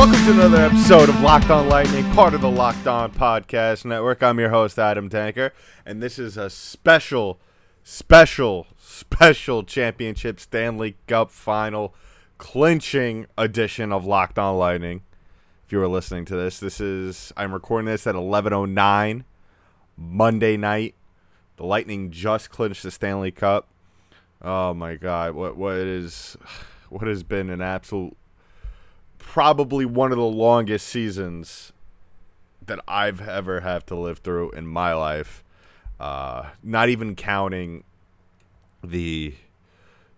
Welcome to another episode of Locked On Lightning, part of the Locked On Podcast Network. I'm your host, Adam Tanker, and this is a special, special, special championship Stanley Cup final clinching edition of Locked On Lightning. If you are listening to this, this is I'm recording this at 11:09 Monday night. The Lightning just clinched the Stanley Cup. Oh my God! What what is what has been an absolute probably one of the longest seasons that I've ever have to live through in my life. Uh, not even counting the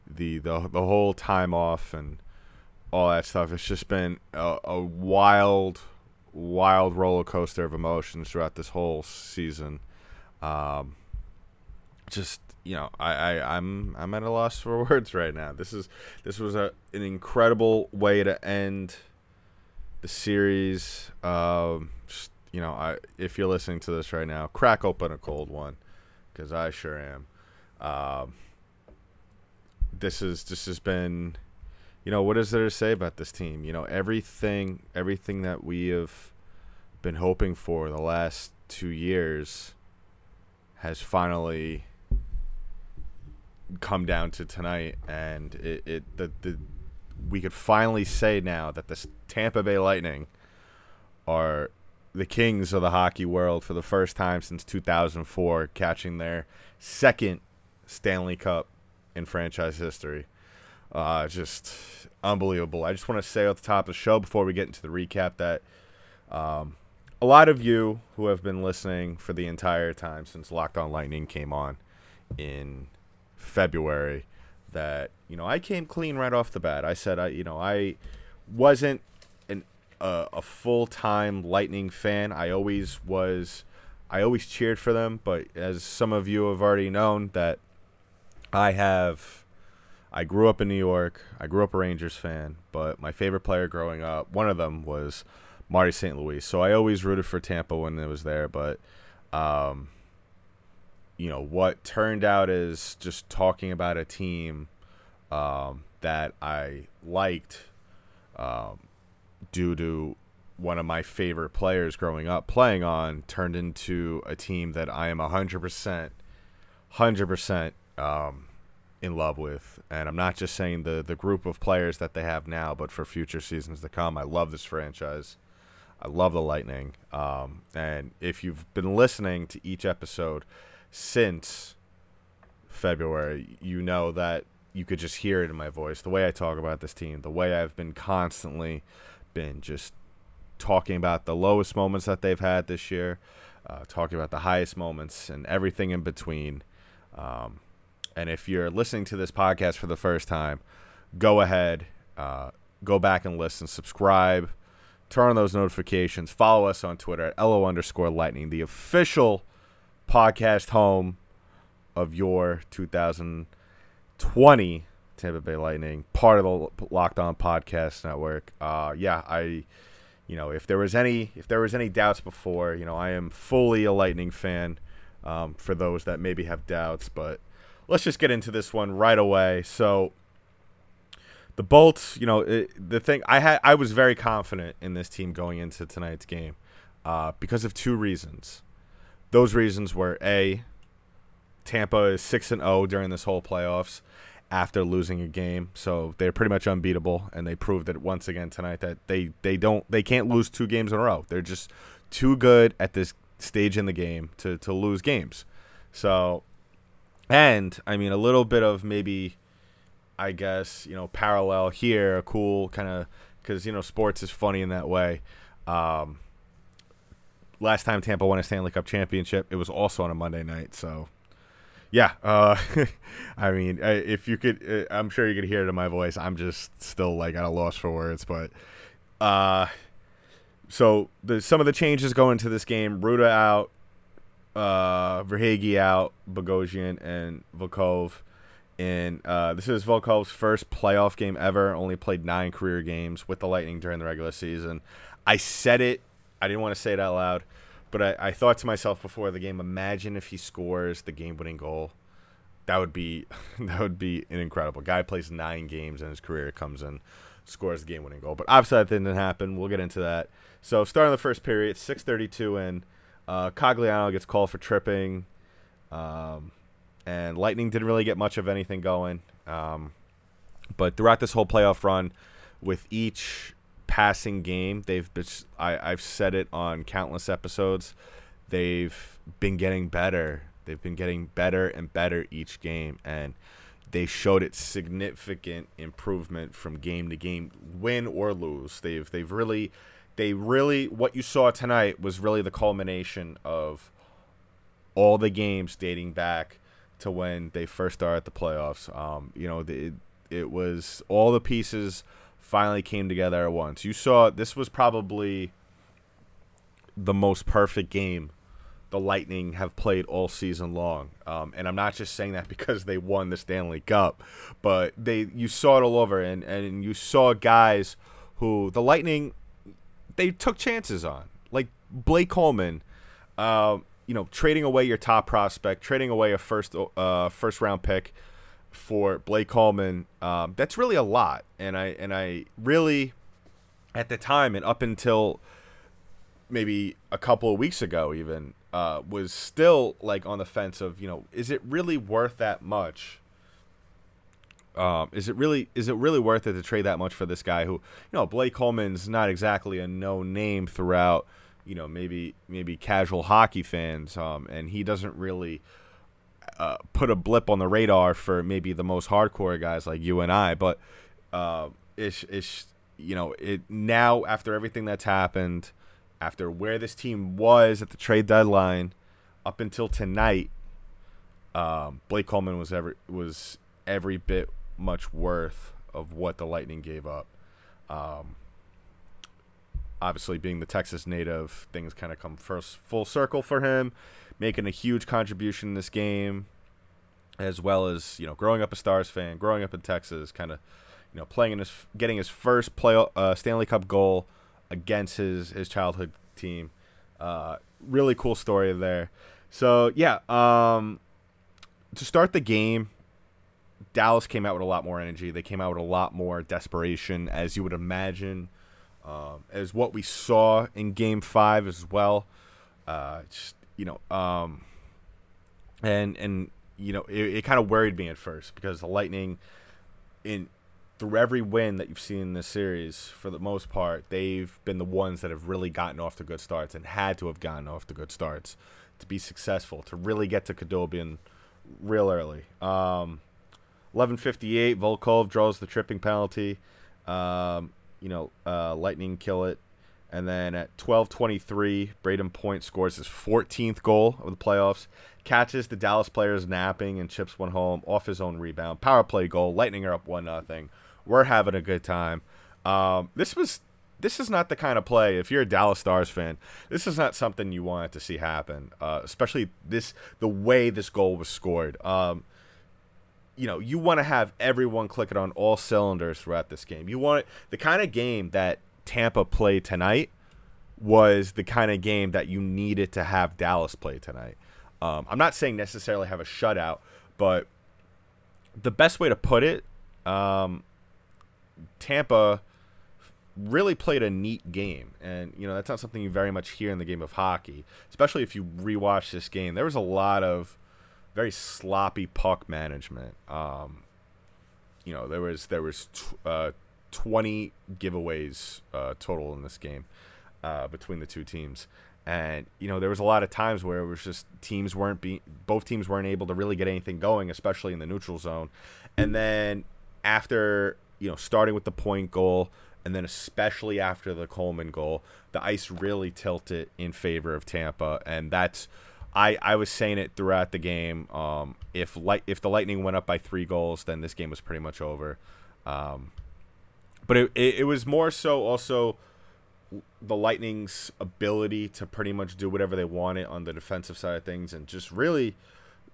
the the the whole time off and all that stuff. It's just been a, a wild, wild roller coaster of emotions throughout this whole season. Um, just you know, I, I I'm I'm at a loss for words right now. This is this was a an incredible way to end the series. Um, just, you know, I if you're listening to this right now, crack open a cold one, because I sure am. Um, this is this has been, you know, what is there to say about this team? You know, everything everything that we have been hoping for the last two years has finally come down to tonight, and it, it the the we could finally say now that the Tampa Bay Lightning are the kings of the hockey world for the first time since 2004, catching their second Stanley Cup in franchise history. Uh, just unbelievable. I just want to say at the top of the show before we get into the recap that um, a lot of you who have been listening for the entire time since Locked On Lightning came on in February that you know I came clean right off the bat. I said I you know I wasn't an uh, a full time Lightning fan. I always was. I always cheered for them, but as some of you have already known that I have I grew up in New York. I grew up a Rangers fan, but my favorite player growing up, one of them was Marty St. Louis. So I always rooted for Tampa when it was there, but um, you know what turned out as just talking about a team um, that I liked um, due to one of my favorite players growing up playing on turned into a team that I am 100% 100% um, in love with. And I'm not just saying the the group of players that they have now but for future seasons to come I love this franchise. I love the Lightning. Um, and if you've been listening to each episode since February, you know that you could just hear it in my voice, the way I talk about this team, the way I've been constantly been just talking about the lowest moments that they've had this year, uh, talking about the highest moments and everything in between. Um, and if you're listening to this podcast for the first time, go ahead, uh, go back and listen, subscribe, turn on those notifications, follow us on Twitter at LO underscore lightning, the official podcast home of your 2020 Tampa Bay Lightning, part of the Locked On Podcast Network. Uh, yeah, I, you know, if there was any if there was any doubts before, you know, I am fully a Lightning fan. Um, for those that maybe have doubts, but let's just get into this one right away. So the Bolts, you know, it, the thing I had, I was very confident in this team going into tonight's game uh, because of two reasons. Those reasons were a Tampa is six and zero during this whole playoffs after losing a game, so they're pretty much unbeatable, and they proved it once again tonight that they they don't they can't lose two games in a row. They're just too good at this stage in the game to to lose games. So, and I mean a little bit of maybe, I guess you know parallel here, a cool kind of because you know sports is funny in that way. Um, last time Tampa won a Stanley Cup championship, it was also on a Monday night. So, yeah, uh, I mean, if you could, uh, I'm sure you could hear it in my voice. I'm just still like at a loss for words, but uh, so the some of the changes going into this game: Rutta out, uh, Verhaeghe out, Bogosian and Volkov. And uh, this is Volkov's first playoff game ever. Only played nine career games with the Lightning during the regular season. I said it. I didn't want to say it out loud, but I, I thought to myself before the game: Imagine if he scores the game-winning goal. That would be that would be an incredible guy. Plays nine games in his career, comes in, scores the game-winning goal. But obviously that didn't happen. We'll get into that. So starting the first period, six thirty-two in. Uh, Cogliano gets called for tripping. Um, and Lightning didn't really get much of anything going. Um, but throughout this whole playoff run, with each passing game, they've been, I've said it on countless episodes, they've been getting better. They've been getting better and better each game, and they showed it significant improvement from game to game, win or lose. They've they've really, they really what you saw tonight was really the culmination of all the games dating back to when they first started the playoffs. Um, you know, the, it, it was all the pieces finally came together at once. You saw this was probably the most perfect game the Lightning have played all season long. Um, and I'm not just saying that because they won the Stanley Cup, but they you saw it all over, and and you saw guys who the Lightning they took chances on, like Blake Coleman. Um, you know, trading away your top prospect, trading away a first uh, first round pick for Blake Coleman, um, that's really a lot. And I and I really, at the time and up until maybe a couple of weeks ago, even uh, was still like on the fence of you know, is it really worth that much? Um, is it really is it really worth it to trade that much for this guy who you know Blake Coleman's not exactly a no name throughout you know maybe maybe casual hockey fans um, and he doesn't really uh, put a blip on the radar for maybe the most hardcore guys like you and I but uh, it's it's you know it now after everything that's happened after where this team was at the trade deadline up until tonight um, Blake Coleman was every was every bit much worth of what the Lightning gave up. Um, obviously, being the Texas native, things kind of come first full circle for him, making a huge contribution in this game, as well as you know growing up a Stars fan, growing up in Texas, kind of you know playing in his getting his first play uh, Stanley Cup goal against his his childhood team. Uh, really cool story there. So yeah, um, to start the game, Dallas came out with a lot more energy. They came out with a lot more desperation, as you would imagine, um, as what we saw in Game Five as well. Uh, just, you know, um, and and you know, it, it kind of worried me at first because the Lightning, in through every win that you've seen in this series, for the most part, they've been the ones that have really gotten off to good starts and had to have gotten off to good starts to be successful, to really get to Khudobin real early. Um, 11:58, Volkov draws the tripping penalty. Um, you know, uh, Lightning kill it, and then at 12:23, Brayden Point scores his 14th goal of the playoffs. Catches the Dallas players napping and chips one home off his own rebound. Power play goal. Lightning are up one nothing. We're having a good time. Um, this was this is not the kind of play. If you're a Dallas Stars fan, this is not something you wanted to see happen. Uh, especially this the way this goal was scored. Um, you know, you want to have everyone clicking on all cylinders throughout this game. You want the kind of game that Tampa play tonight was the kind of game that you needed to have Dallas play tonight. Um, I'm not saying necessarily have a shutout, but the best way to put it, um, Tampa really played a neat game, and you know that's not something you very much hear in the game of hockey, especially if you rewatch this game. There was a lot of very sloppy puck management. Um, you know, there was there was uh, twenty giveaways uh, total in this game uh, between the two teams, and you know there was a lot of times where it was just teams weren't being both teams weren't able to really get anything going, especially in the neutral zone, and then after you know starting with the point goal. And then, especially after the Coleman goal, the ice really tilted in favor of Tampa, and that's I, I was saying it throughout the game. Um, if light if the Lightning went up by three goals, then this game was pretty much over. Um, but it, it, it was more so also the Lightning's ability to pretty much do whatever they wanted on the defensive side of things and just really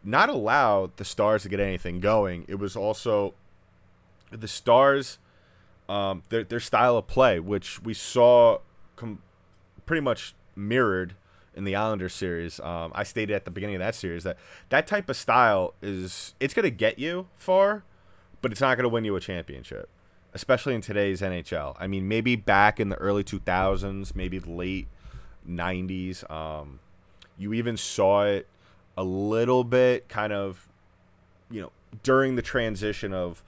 not allow the Stars to get anything going. It was also the Stars, um, their, their style of play, which we saw com- pretty much mirrored in the Islanders series. Um, I stated at the beginning of that series that that type of style is it's going to get you far, but it's not going to win you a championship, especially in today's NHL. I mean, maybe back in the early 2000s, maybe late 90s, um, you even saw it a little bit kind of, you know, during the transition of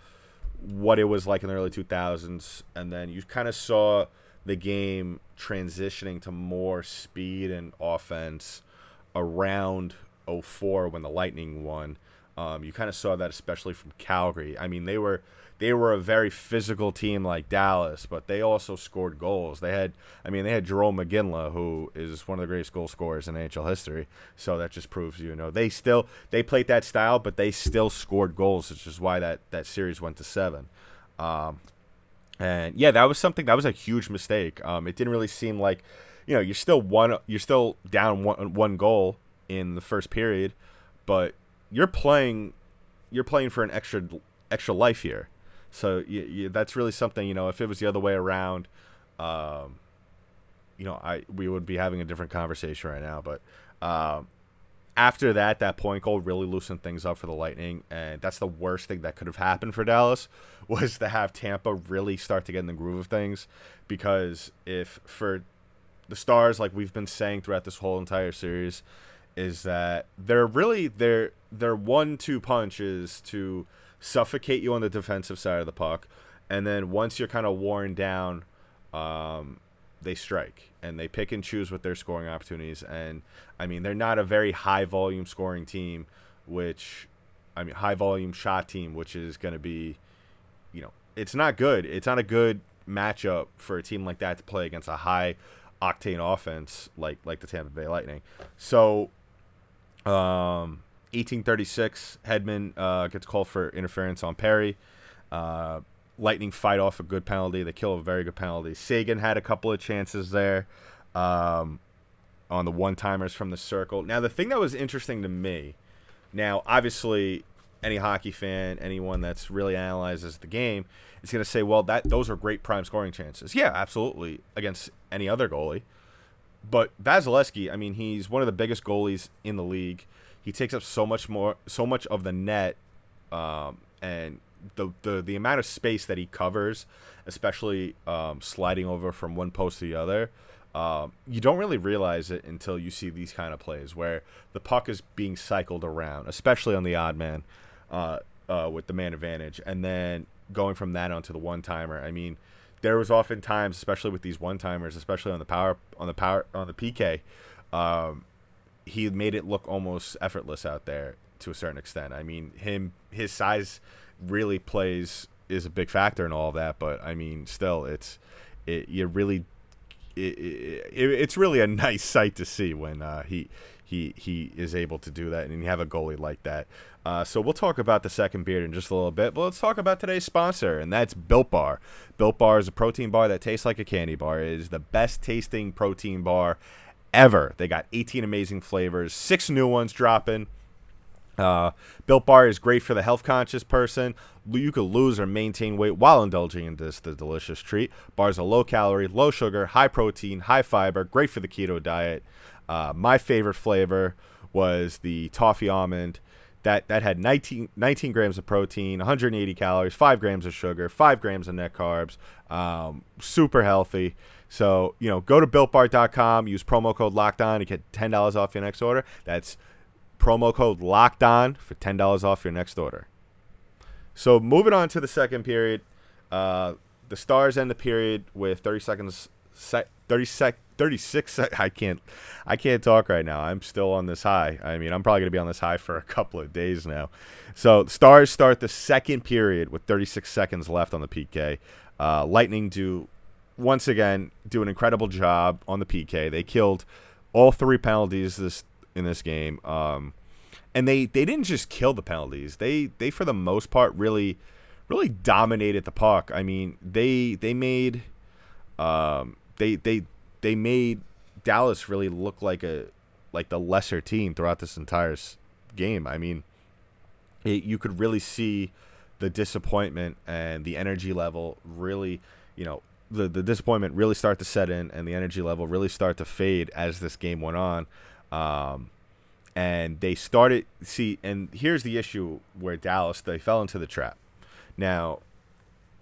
what it was like in the early 2000s, and then you kind of saw the game transitioning to more speed and offense around 04 when the Lightning won. Um, you kind of saw that especially from Calgary. I mean, they were they were a very physical team like Dallas, but they also scored goals. They had, I mean, they had Jarome Iginla, who is one of the greatest goal scorers in NHL history. So that just proves, you know, they still they played that style, but they still scored goals, which is why that that series went to seven. Um, and yeah, that was something that was a huge mistake. Um, it didn't really seem like, you know, you're still one, you're still down one one goal in the first period, but you're playing, you're playing for an extra extra life here. So you, you, that's really something. You know, if it was the other way around, um, you know, I we would be having a different conversation right now. But um, after that, that point goal really loosened things up for the Lightning, and that's the worst thing that could have happened for Dallas was to have Tampa really start to get in the groove of things. Because if for the Stars, like we've been saying throughout this whole entire series, is that they're really their their one-two punch is to suffocate you on the defensive side of the puck, and then once you're kind of worn down, um, they strike and they pick and choose with their scoring opportunities. And I mean, they're not a very high volume scoring team, which I mean, high volume shot team, which is going to be, you know, it's not good. It's not a good matchup for a team like that to play against a high octane offense like like the Tampa Bay Lightning. So, um, 1836, Hedman uh, gets called for interference on Perry. Uh, Lightning fight off a good penalty. They kill a very good penalty. Seguin had a couple of chances there um, on the one timers from the circle. Now, the thing that was interesting to me, now, obviously, any hockey fan, anyone that's really analyzes the game, is going to say, well, that those are great prime scoring chances. Yeah, absolutely, against any other goalie. But Vasilevskiy, I mean, he's one of the biggest goalies in the league. He takes up so much more, so much of the net, um, and the, the the amount of space that he covers, especially um, sliding over from one post to the other, um, you don't really realize it until you see these kind of plays where the puck is being cycled around, especially on the odd man, uh, uh, with the man advantage, and then going from that onto the one timer. I mean, there was often times, especially with these one timers, especially on the power on the power on the PK, um, he made it look almost effortless out there to a certain extent. I mean, him his size really plays is a big factor in all of that, but I mean, still, it's it you really it, it, it's really a nice sight to see when uh, he he he is able to do that, and you have a goalie like that. Uh, so we'll talk about the second beard in just a little bit, but let's talk about today's sponsor, and that's Built Bar. Built Bar is a protein bar that tastes like a candy bar. It is the best tasting protein bar ever. They got 18 amazing flavors, six new ones dropping. Uh, Built Bar is great for the health conscious person. You could lose or maintain weight while indulging in this the delicious treat. Bars are low calorie, low sugar, high protein, high fiber, great for the keto diet. Uh, my favorite flavor was the toffee almond. That that had 19, 19 grams of protein, 180 calories, five grams of sugar, five grams of net carbs. Um, super healthy. So you know, go to builtbar.com, use promo code Locked On to get ten dollars off your next order. That's promo code locked on for $10 off your next order. So moving on to the second period, uh, the Stars end the period with 30 seconds, se- 30 sec, 36. Sec- I can't, I can't talk right now. I'm still on this high. I mean, I'm probably gonna be on this high for a couple of days now. So Stars start the second period with 36 seconds left on the PK. Uh, Lightning do once again do an incredible job on the PK. They killed all three penalties this in this game. Um, and they, they didn't just kill the penalties. They they for the most part really really dominated the puck. I mean, they they made um, they they they made Dallas really look like a like the lesser team throughout this entire game. I mean, it, you could really see the disappointment and the energy level really, you know, the the disappointment really start to set in and the energy level really start to fade as this game went on. Um, and they started see and here's the issue where Dallas they fell into the trap. Now,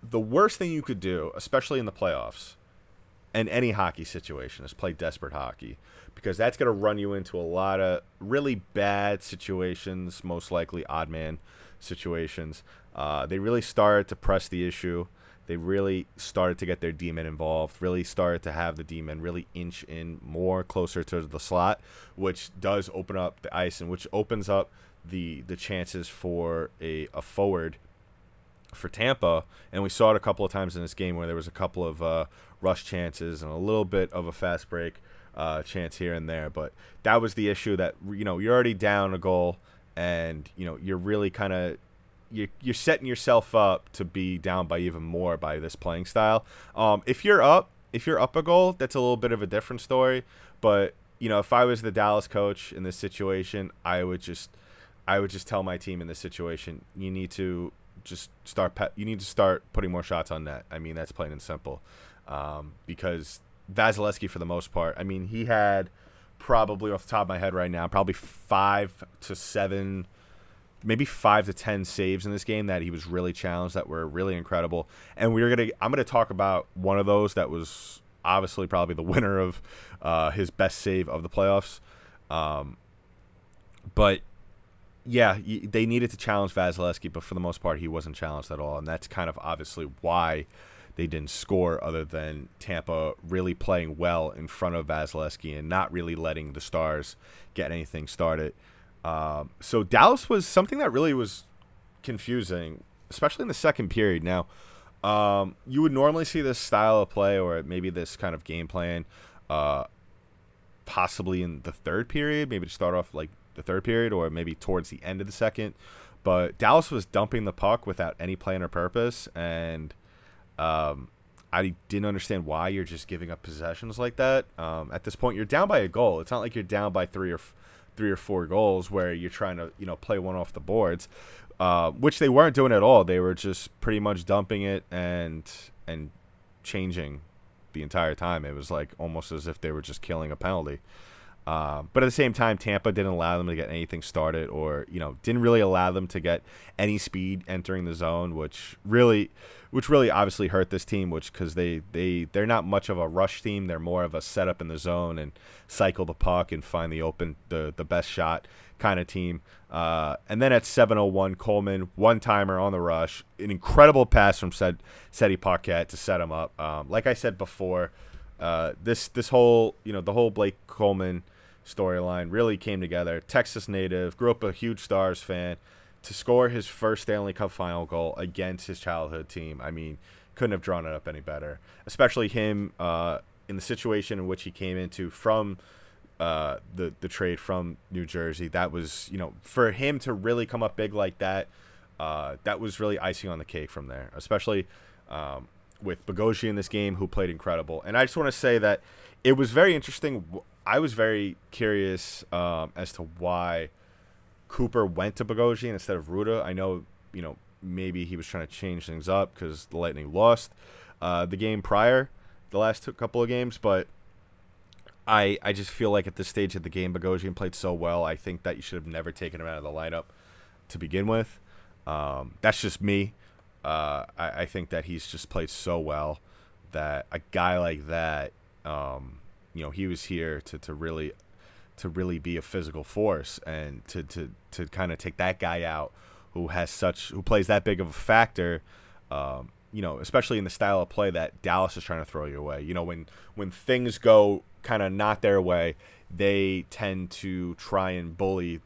the worst thing you could do, especially in the playoffs, and any hockey situation, is play desperate hockey because that's going to run you into a lot of really bad situations, most likely odd man situations. Uh, they really started to press the issue. They really started to get their demon involved, really started to have the demon really inch in more closer to the slot, which does open up the ice and which opens up the the chances for a, a forward for Tampa, and we saw it a couple of times in this game where there was a couple of uh, rush chances and a little bit of a fast break uh, chance here and there. But that was the issue that you know you're already down a goal, and you know you're really kind of you're, you're setting yourself up to be down by even more by this playing style. Um, if you're up, if you're up a goal, that's a little bit of a different story. But you know, if I was the Dallas coach in this situation, I would just I would just tell my team in this situation, you need to just start. Pe- you need to start putting more shots on net. I mean, that's plain and simple. Um, because Vasilevskiy, for the most part, I mean, he had probably off the top of my head right now, probably five to seven, maybe five to ten saves in this game that he was really challenged that were really incredible. And we're gonna, I'm gonna talk about one of those that was obviously probably the winner of uh, his best save of the playoffs. Um, but yeah, they needed to challenge Vasilevskiy, but for the most part, he wasn't challenged at all, and that's kind of obviously why they didn't score, other than Tampa really playing well in front of Vasilevskiy and not really letting the Stars get anything started. Um, so Dallas was something that really was confusing, especially in the second period. Now, um, you would normally see this style of play or maybe this kind of game plan, uh, possibly in the third period, maybe to start off like the third period or maybe towards the end of the second. But Dallas was dumping the puck without any plan or purpose, and um, I didn't understand why you're just giving up possessions like that. Um, at this point, you're down by a goal. It's not like you're down by three or f- three or four goals where you're trying to you know play one off the boards, uh, which they weren't doing at all. They were just pretty much dumping it and and changing the entire time. It was like almost as if they were just killing a penalty. Um, but at the same time, Tampa didn't allow them to get anything started, or you know, didn't really allow them to get any speed entering the zone, which really, which really obviously hurt this team. Which because they they they're not much of a rush team; they're more of a setup in the zone and cycle the puck and find the open the the best shot kind of team. Uh, and then at 7:01, Coleman one timer on the rush, an incredible pass from Sed Seti Paquette to set him up. Um, like I said before, uh, this this whole you know the whole Blake Coleman storyline really came together. Texas native, grew up a huge Stars fan. To score his first Stanley Cup final goal against his childhood team, I mean, couldn't have drawn it up any better. Especially him uh, in the situation in which he came into from uh, the the trade from New Jersey. That was you know for him to really come up big like that. Uh, that was really icing on the cake from there, especially um, with Bogosian in this game, who played incredible. And I just want to say that it was very interesting. I was very curious um, as to why Cooper went to Bogosian instead of Rutta. I know, you know, maybe he was trying to change things up because the Lightning lost uh, the game prior, the last two, couple of games, but I I just feel like at this stage of the game, Bogosian played so well. I think that you should have never taken him out of the lineup to begin with. Um, that's just me. Uh, I, I think that he's just played so well that a guy like that, um, you know, he was here to, to really to really be a physical force and to to, to kind of take that guy out who has such who plays that big of a factor. Um, you know, especially in the style of play that Dallas is trying to throw your way. You know, when when things go kind of not their way, they tend to try and bully,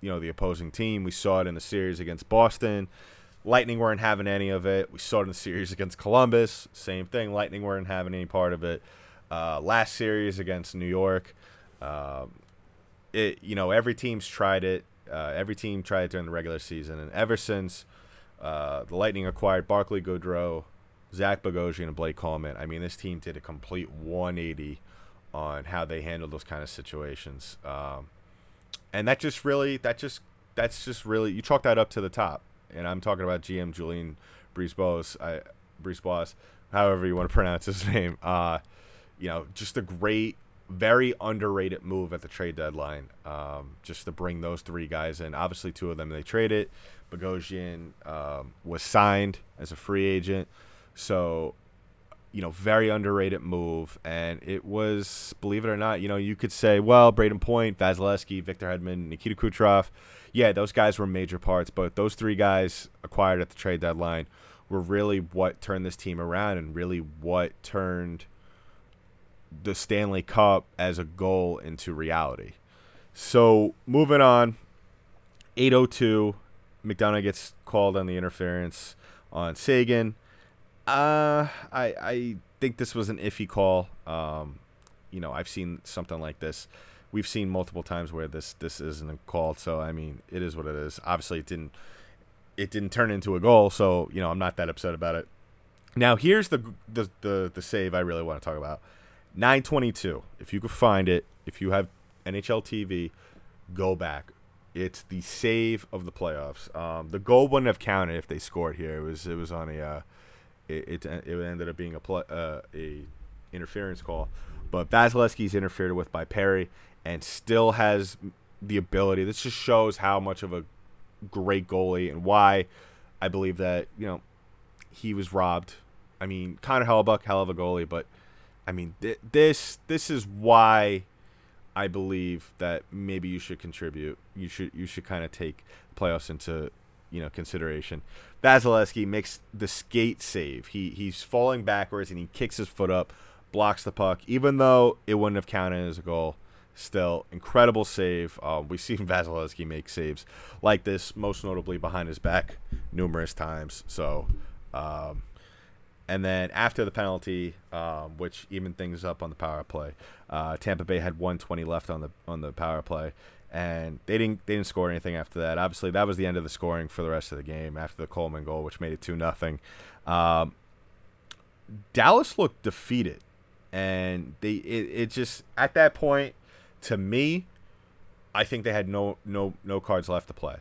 you know, the opposing team. We saw it in the series against Boston. Lightning weren't having any of it. We saw it in the series against Columbus. Same thing. Lightning weren't having any part of it. Uh, last series against New York, um, it you know every team's tried it. Uh, every team tried it during the regular season, and ever since uh, the Lightning acquired Barclay Goodrow, Zach Bogosian, and Blake Coleman, I mean this team did a complete 180 on how they handle those kind of situations, um, and that just really that just that's just really you chalk that up to the top, and I'm talking about GM Julien BriseBois, I however you want to pronounce his name. Uh, you know, just a great very underrated move at the trade deadline, um, just to bring those three guys in. Obviously, two of them they traded. Bogosian um, was signed as a free agent, so you know, very underrated move. And it was, believe it or not, you know, you could say, well, Brayden Point, Vasilevskiy, Victor Hedman, Nikita Kucherov, yeah, those guys were major parts, but those three guys acquired at the trade deadline were really what turned this team around and really what turned the Stanley Cup as a goal into reality. So moving on, 802, McDonagh gets called on the interference on Seguin. Uh, I I think this was an iffy call. Um, you know, I've seen something like this. We've seen multiple times where this this isn't called. So I mean, it is what it is. Obviously, it didn't it didn't turn into a goal. So you know, I'm not that upset about it. Now here's the the the, the save I really want to talk about. 922. If you could find it, if you have NHL TV, go back. It's the save of the playoffs. Um, the goal wouldn't have counted if they scored here. It was it was on a uh, it, it it ended up being a pl- uh, a interference call, but Vasilevskiy's interfered with by Perry and still has the ability. This just shows how much of a great goalie and why I believe that you know he was robbed. I mean, Connor Hellebuyck, hell of a goalie, but I mean, th- this this is why I believe that maybe you should contribute. You should you should kind of take playoffs into you know consideration. Vasilevskiy makes the skate save. He he's falling backwards and he kicks his foot up, blocks the puck, even though it wouldn't have counted as a goal. Still, incredible save. Um, we've seen Vasilevskiy make saves like this, most notably behind his back, numerous times. So, um, and then after the penalty, um, which evened things up on the power play, uh, Tampa Bay had 120 left on the on the power play, and they didn't they didn't score anything after that. Obviously, that was the end of the scoring for the rest of the game after the Coleman goal, which made it two nothing. Um, Dallas looked defeated, and they it, it just at that point, to me, I think they had no no no cards left to play.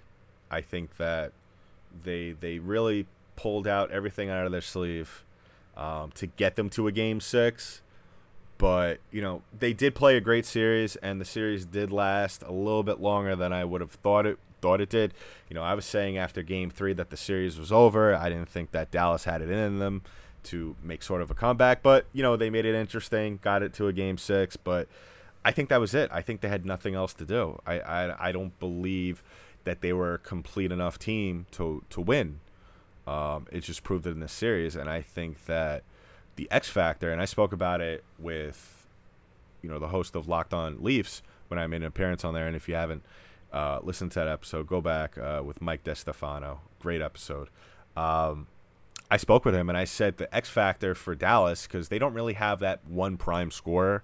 I think that they they really pulled out everything out of their sleeve um, to get them to a game six. But you know they did play a great series, and the series did last a little bit longer than I would have thought it thought it did. You know, I was saying after Game Three that the series was over. I didn't think that Dallas had it in them to make sort of a comeback, but you know they made it interesting, got it to a Game Six. But I think that was it. I think they had nothing else to do. I I, I don't believe that they were a complete enough team to to win. Um, it just proved it in this series, and I think that the X factor, and I spoke about it with, you know, the host of Locked On Leafs when I made an appearance on there. And if you haven't uh, listened to that episode, go back uh, with Mike DeStefano. Great episode. Um, I spoke with him and I said the X factor for Dallas because they don't really have that one prime scorer.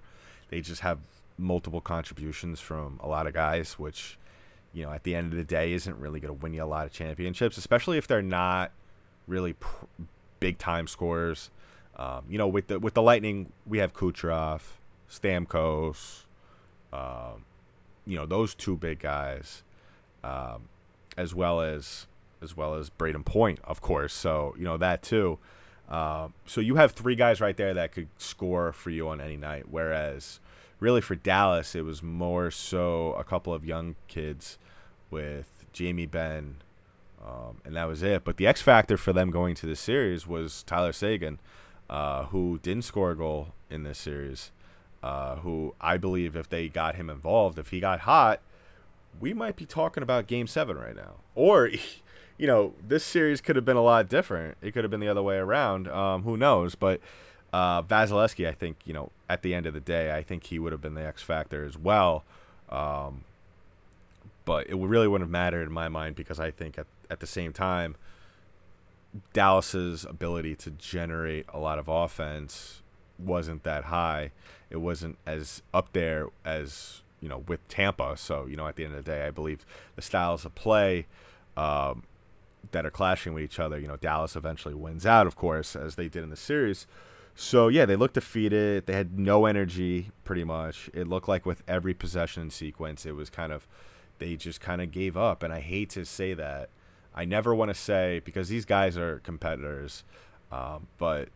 They just have multiple contributions from a lot of guys, which you know at the end of the day isn't really going to win you a lot of championships, especially if they're not really pr- big time scorers. Um, you know, with the with the Lightning, we have Kucherov, Stamkos, um, you know those two big guys, um, as well as as well as Brayden Point, of course. So you know that too. Um, so you have three guys right there that could score for you on any night. Whereas, really for Dallas, it was more so a couple of young kids with Jamie Benn, um, and that was it. But the X factor for them going to this series was Tyler Seguin uh, who didn't score a goal in this series. Uh, who I believe if they got him involved, if he got hot, we might be talking about Game Seven right now. Or, you know, this series could have been a lot different. It could have been the other way around. Um, who knows? But uh, Vasilevskiy, I think, you know, at the end of the day, I think he would have been the X factor as well. Um, but it really wouldn't have mattered in my mind because I think at, at the same time, Dallas's ability to generate a lot of offense wasn't that high. It wasn't as up there as you know, with Tampa. So, you know, at the end of the day, I believe the styles of play um, that are clashing with each other, you know, Dallas eventually wins out, of course, as they did in the series. So, yeah, they looked defeated. They had no energy, pretty much. It looked like with every possession sequence, it was kind of, they just kind of gave up. And I hate to say that. I never want to say, because these guys are competitors, um, but,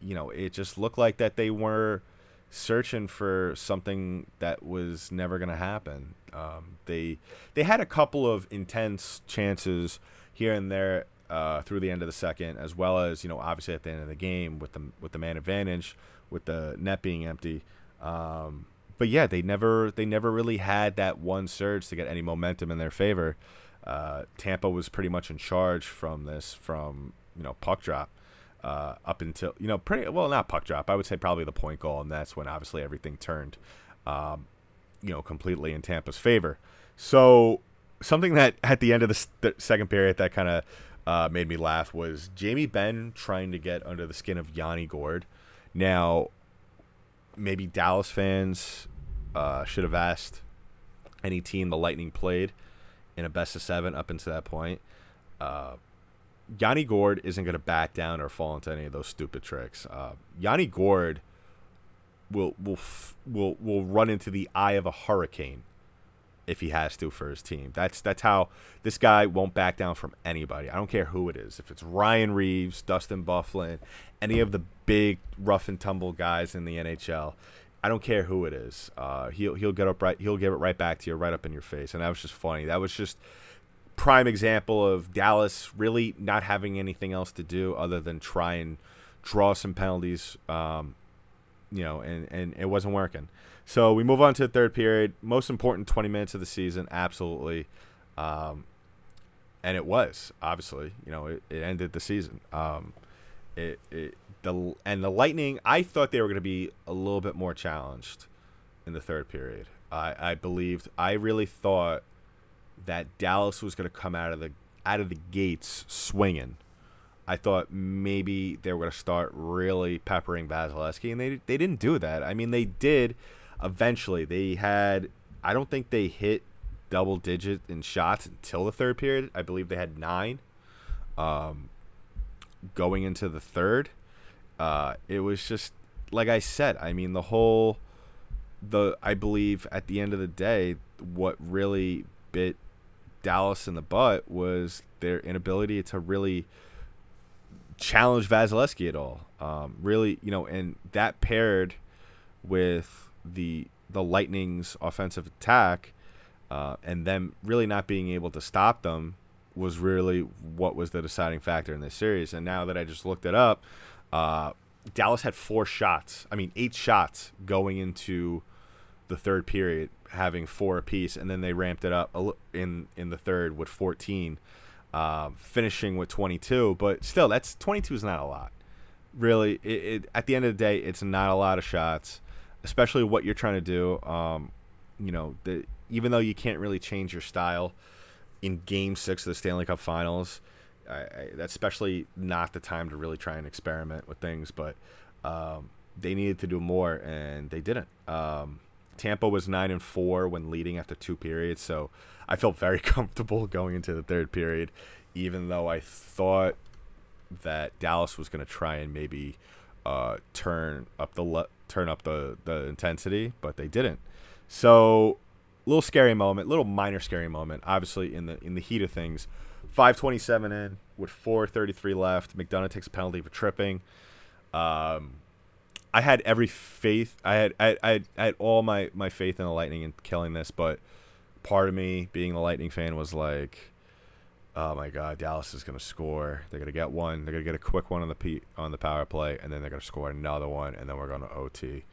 you know, it just looked like that they were searching for something that was never going to happen. Um, they they had a couple of intense chances here and there uh, through the end of the second, as well as you know obviously at the end of the game with the with the man advantage, with the net being empty. Um, but yeah, they never they never really had that one surge to get any momentum in their favor. Uh, Tampa was pretty much in charge from this from you know puck drop uh, up until you know pretty well not puck drop. I would say probably the point goal, and that's when obviously everything turned, um, you know, completely in Tampa's favor. So something that at the end of the, s- the second period that kind of uh, made me laugh was Jamie Benn trying to get under the skin of Yanni Gourde. Now, maybe Dallas fans uh, should have asked any team the Lightning played in a best of seven up until that point. Uh, Yanni Gourde isn't going to back down or fall into any of those stupid tricks. Uh, Yanni Gourde will will f- will will run into the eye of a hurricane if he has to for his team. That's that's how this guy won't back down from anybody. I don't care who it is. If it's Ryan Reaves, Dustin Byfuglien, any of the big rough and tumble guys in the NHL. I don't care who it is. Uh, he'll he'll get up right. He'll give it right back to you, right up in your face. And that was just funny. That was just prime example of Dallas really not having anything else to do other than try and draw some penalties. Um, you know, and, and it wasn't working. So we move on to the third period. Most important 20 minutes of the season, absolutely. Um, and it was, obviously. You know, it, it ended the season. Um, it, it the and the Lightning, I thought they were going to be a little bit more challenged in the third period. I, I believed, I really thought that Dallas was going to come out of the out of the gates swinging. I thought maybe they were going to start really peppering Vasilevskiy, and they they didn't do that. I mean, they did eventually. They had I don't think they hit double digit in shots until the third period. I believe they had nine. Um, going into the third, uh, it was just like I said. I mean, the whole the I believe at the end of the day, what really bit Dallas in the butt was their inability to really challenge Vasilevskiy at all. Um, really, you know, and that paired with the the Lightning's offensive attack, uh, and them really not being able to stop them was really what was the deciding factor in this series. And now that I just looked it up, uh, Dallas had four shots. I mean, eight shots going into the third period, having four apiece, and then they ramped it up in in the third with 14, um, finishing with 22. But still, that's 22 is not a lot. Really, it, it, at the end of the day, it's not a lot of shots, especially what you're trying to do. Um, you know, the, even though you can't really change your style in Game Six of the Stanley Cup Finals, I, I, that's especially not the time to really try and experiment with things. But um, they needed to do more, and they didn't. Um, Tampa was nine and four when leading after two periods, so I felt very comfortable going into the third period, even though I thought that Dallas was going to try and maybe uh, turn up the le- turn up the the intensity, but they didn't. So, little scary moment, little minor scary moment. Obviously, in the in the heat of things, five twenty seven in with four thirty three left. McDonagh takes a penalty for tripping. Um, I had every faith. I had I, I, had, I had all my, my faith in the Lightning in killing this, but part of me, being a Lightning fan, was like, "Oh my God, Dallas is gonna score. They're gonna get one. They're gonna get a quick one on the P, on the power play, and then they're gonna score another one, and then we're gonna OT."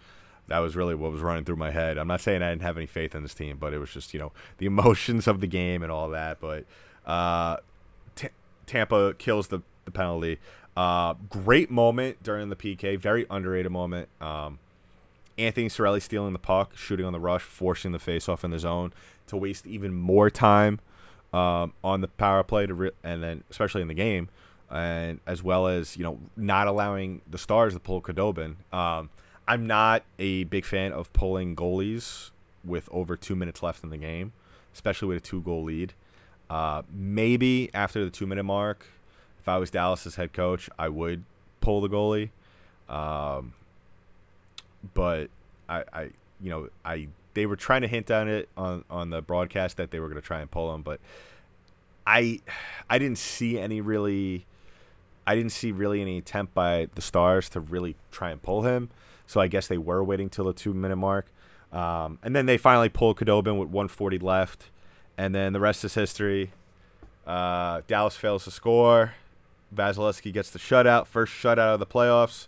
That was really what was running through my head. I'm not saying I didn't have any faith in this team, but it was just you know the emotions of the game and all that. But uh, Tampa kills the, the penalty. Uh, great moment during the PK. Very underrated moment. Um, Anthony Cirelli stealing the puck, shooting on the rush, forcing the faceoff in the zone to waste even more time um, on the power play to re- and then especially in the game, and as well as you know not allowing the Stars to pull Khudobin. Um, I'm not a big fan of pulling goalies with over two minutes left in the game, especially with a two goal lead. Uh, maybe after the two minute mark, if I was Dallas's head coach, I would pull the goalie. Um, but I, I, you know, I they were trying to hint at it on on the broadcast that they were going to try and pull him, but I, I didn't see any really, I didn't see really any attempt by the Stars to really try and pull him. So I guess they were waiting till the two minute mark, um, and then they finally pulled Khudobin with 140 left, and then the rest is history. Uh, Dallas fails to score. Vasilevskiy gets the shutout, first shutout of the playoffs.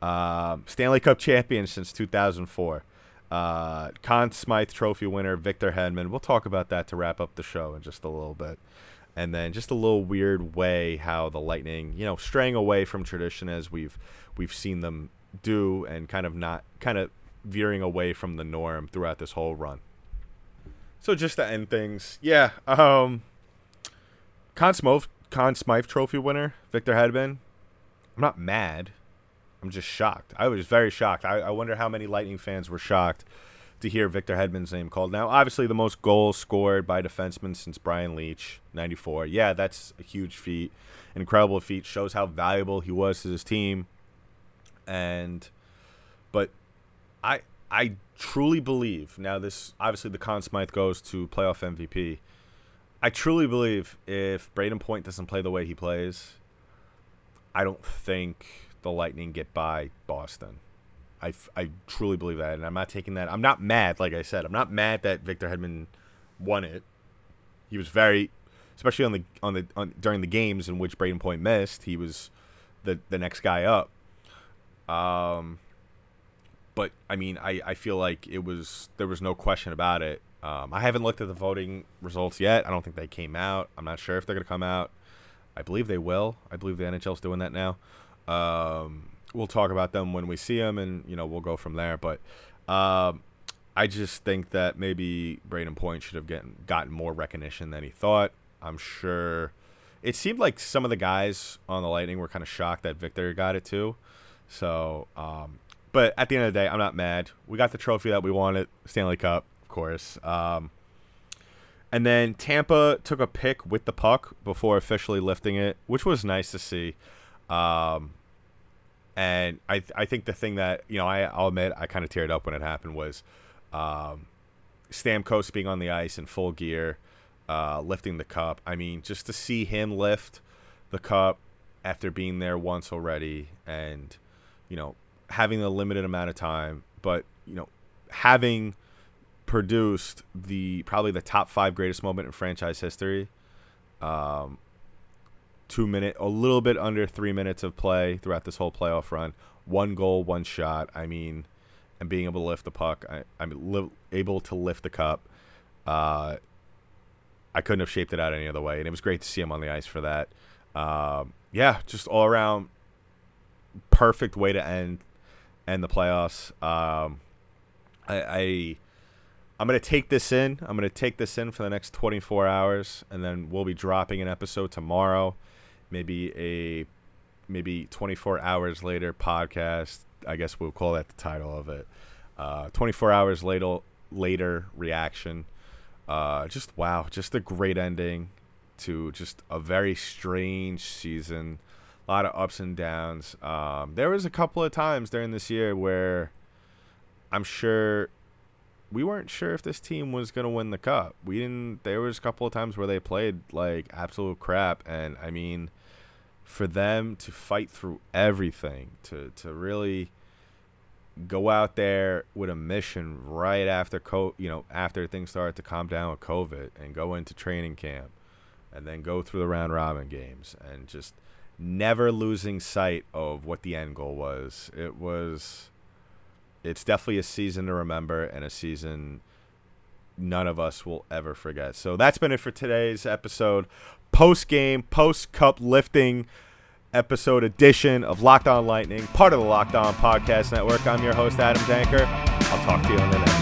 Um, Stanley Cup champion since 2004. Uh, Conn Smythe Trophy winner Victor Hedman. We'll talk about that to wrap up the show in just a little bit. And then just a little weird way how the Lightning, you know, straying away from tradition as we've we've seen them do, and kind of not kind of veering away from the norm throughout this whole run. So just to end things, yeah. Um, Conn Smythe, Smythe Trophy winner Victor Hedman. I'm not mad. I'm just shocked. I was very shocked. I, I wonder how many Lightning fans were shocked to hear Victor Hedman's name called. Now, obviously, the most goals scored by defenseman since Brian Leetch, 94. Yeah, that's a huge feat, incredible feat. Shows how valuable he was to his team. And, but I I truly believe now this obviously the Conn Smythe goes to playoff MVP. I truly believe if Brayden Point doesn't play the way he plays, I don't think the Lightning get by Boston. I, I truly believe that, and I'm not taking that. I'm not mad, like I said. I'm not mad that Victor Hedman won it. He was very, especially on the on the on, during the games in which Brayden Point missed. He was the the next guy up. Um, but I mean, I, I feel like it was there was no question about it. Um, I haven't looked at the voting results yet. I don't think they came out. I'm not sure if they're gonna come out. I believe they will. I believe the NHL's doing that now. Um, we'll talk about them when we see them, and you know we'll go from there. But um, I just think that maybe Brayden Point should have gotten gotten more recognition than he thought. I'm sure. It seemed like some of the guys on the Lightning were kind of shocked that Victor got it too. So, um, but at the end of the day, I'm not mad. We got the trophy that we wanted, Stanley Cup, of course. Um, and then Tampa took a pick with the puck before officially lifting it, which was nice to see. Um, and I I think the thing that you know I I'll admit I kind of teared up when it happened was um, Stamkos being on the ice in full gear, uh, lifting the cup. I mean, just to see him lift the cup after being there once already, and you know having a limited amount of time, but you know having produced the probably the top five greatest moment in franchise history. Um, two minute, a little bit under three minutes of play throughout this whole playoff run. One goal, one shot. I mean, and being able to lift the puck. I, I'm li- able to lift the cup. Uh, I couldn't have shaped it out any other way, and it was great to see him on the ice for that. Um, yeah, just all around perfect way to end end the playoffs. Um, I, I I'm gonna take this in. I'm gonna take this in for the next 24 hours, and then we'll be dropping an episode tomorrow. Maybe a maybe 24 hours later podcast. I guess we'll call that the title of it. Uh, 24 hours later, later reaction. Uh, just wow, just a great ending to just a very strange season. A lot of ups and downs. Um, there was a couple of times during this year where I'm sure we weren't sure if this team was gonna win the cup. We didn't. There was a couple of times where they played like absolute crap, and I mean, for them to fight through everything, to to really go out there with a mission right after co- you know after things started to calm down with COVID, and go into training camp, and then go through the round robin games, and just never losing sight of what the end goal was. It was it's definitely a season to remember and a season none of us will ever forget. So that's been it for today's episode. Post game, post cup lifting episode edition of Locked On Lightning, part of the Locked On Podcast Network. I'm your host, Adam Danker. I'll talk to you on the next.